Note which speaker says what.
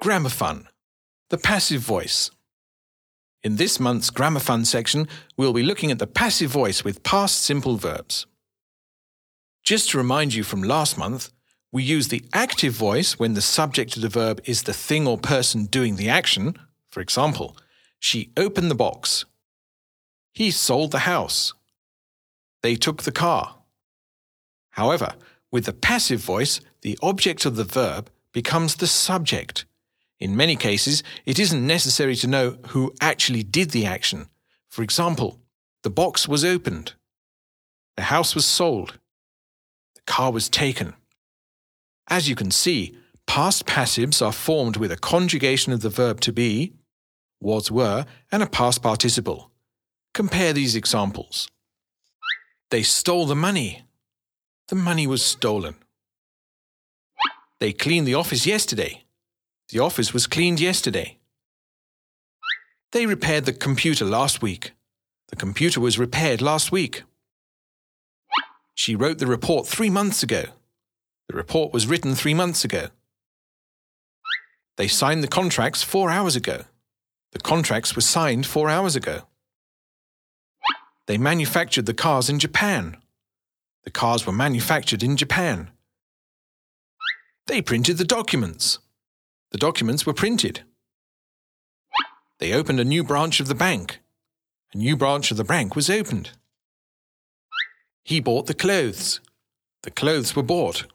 Speaker 1: Gramophone, the passive voice. In this month's Gramophone section, we'll be looking at the passive voice with past simple verbs. Just to remind you from last month, we use the active voice when the subject of the verb is the thing or person doing the action. For example, she opened the box. He sold the house. They took the car. However, with the passive voice, the object of the verb becomes the subject. In many cases, it isn't necessary to know who actually did the action. For example, the box was opened, the house was sold, the car was taken. As you can see, past passives are formed with a conjugation of the verb to be, was were, and a past participle. Compare these examples. They stole the money. The money was stolen. They cleaned the office yesterday. The office was cleaned yesterday. They repaired the computer last week. The computer was repaired last week. She wrote the report three months ago. The report was written three months ago. They signed the contracts four hours ago. The contracts were signed four hours ago. They manufactured the cars in Japan. The cars were manufactured in Japan. They printed the documents. The documents were printed. They opened a new branch of the bank. A new branch of the bank was opened. He bought the clothes. The clothes were bought.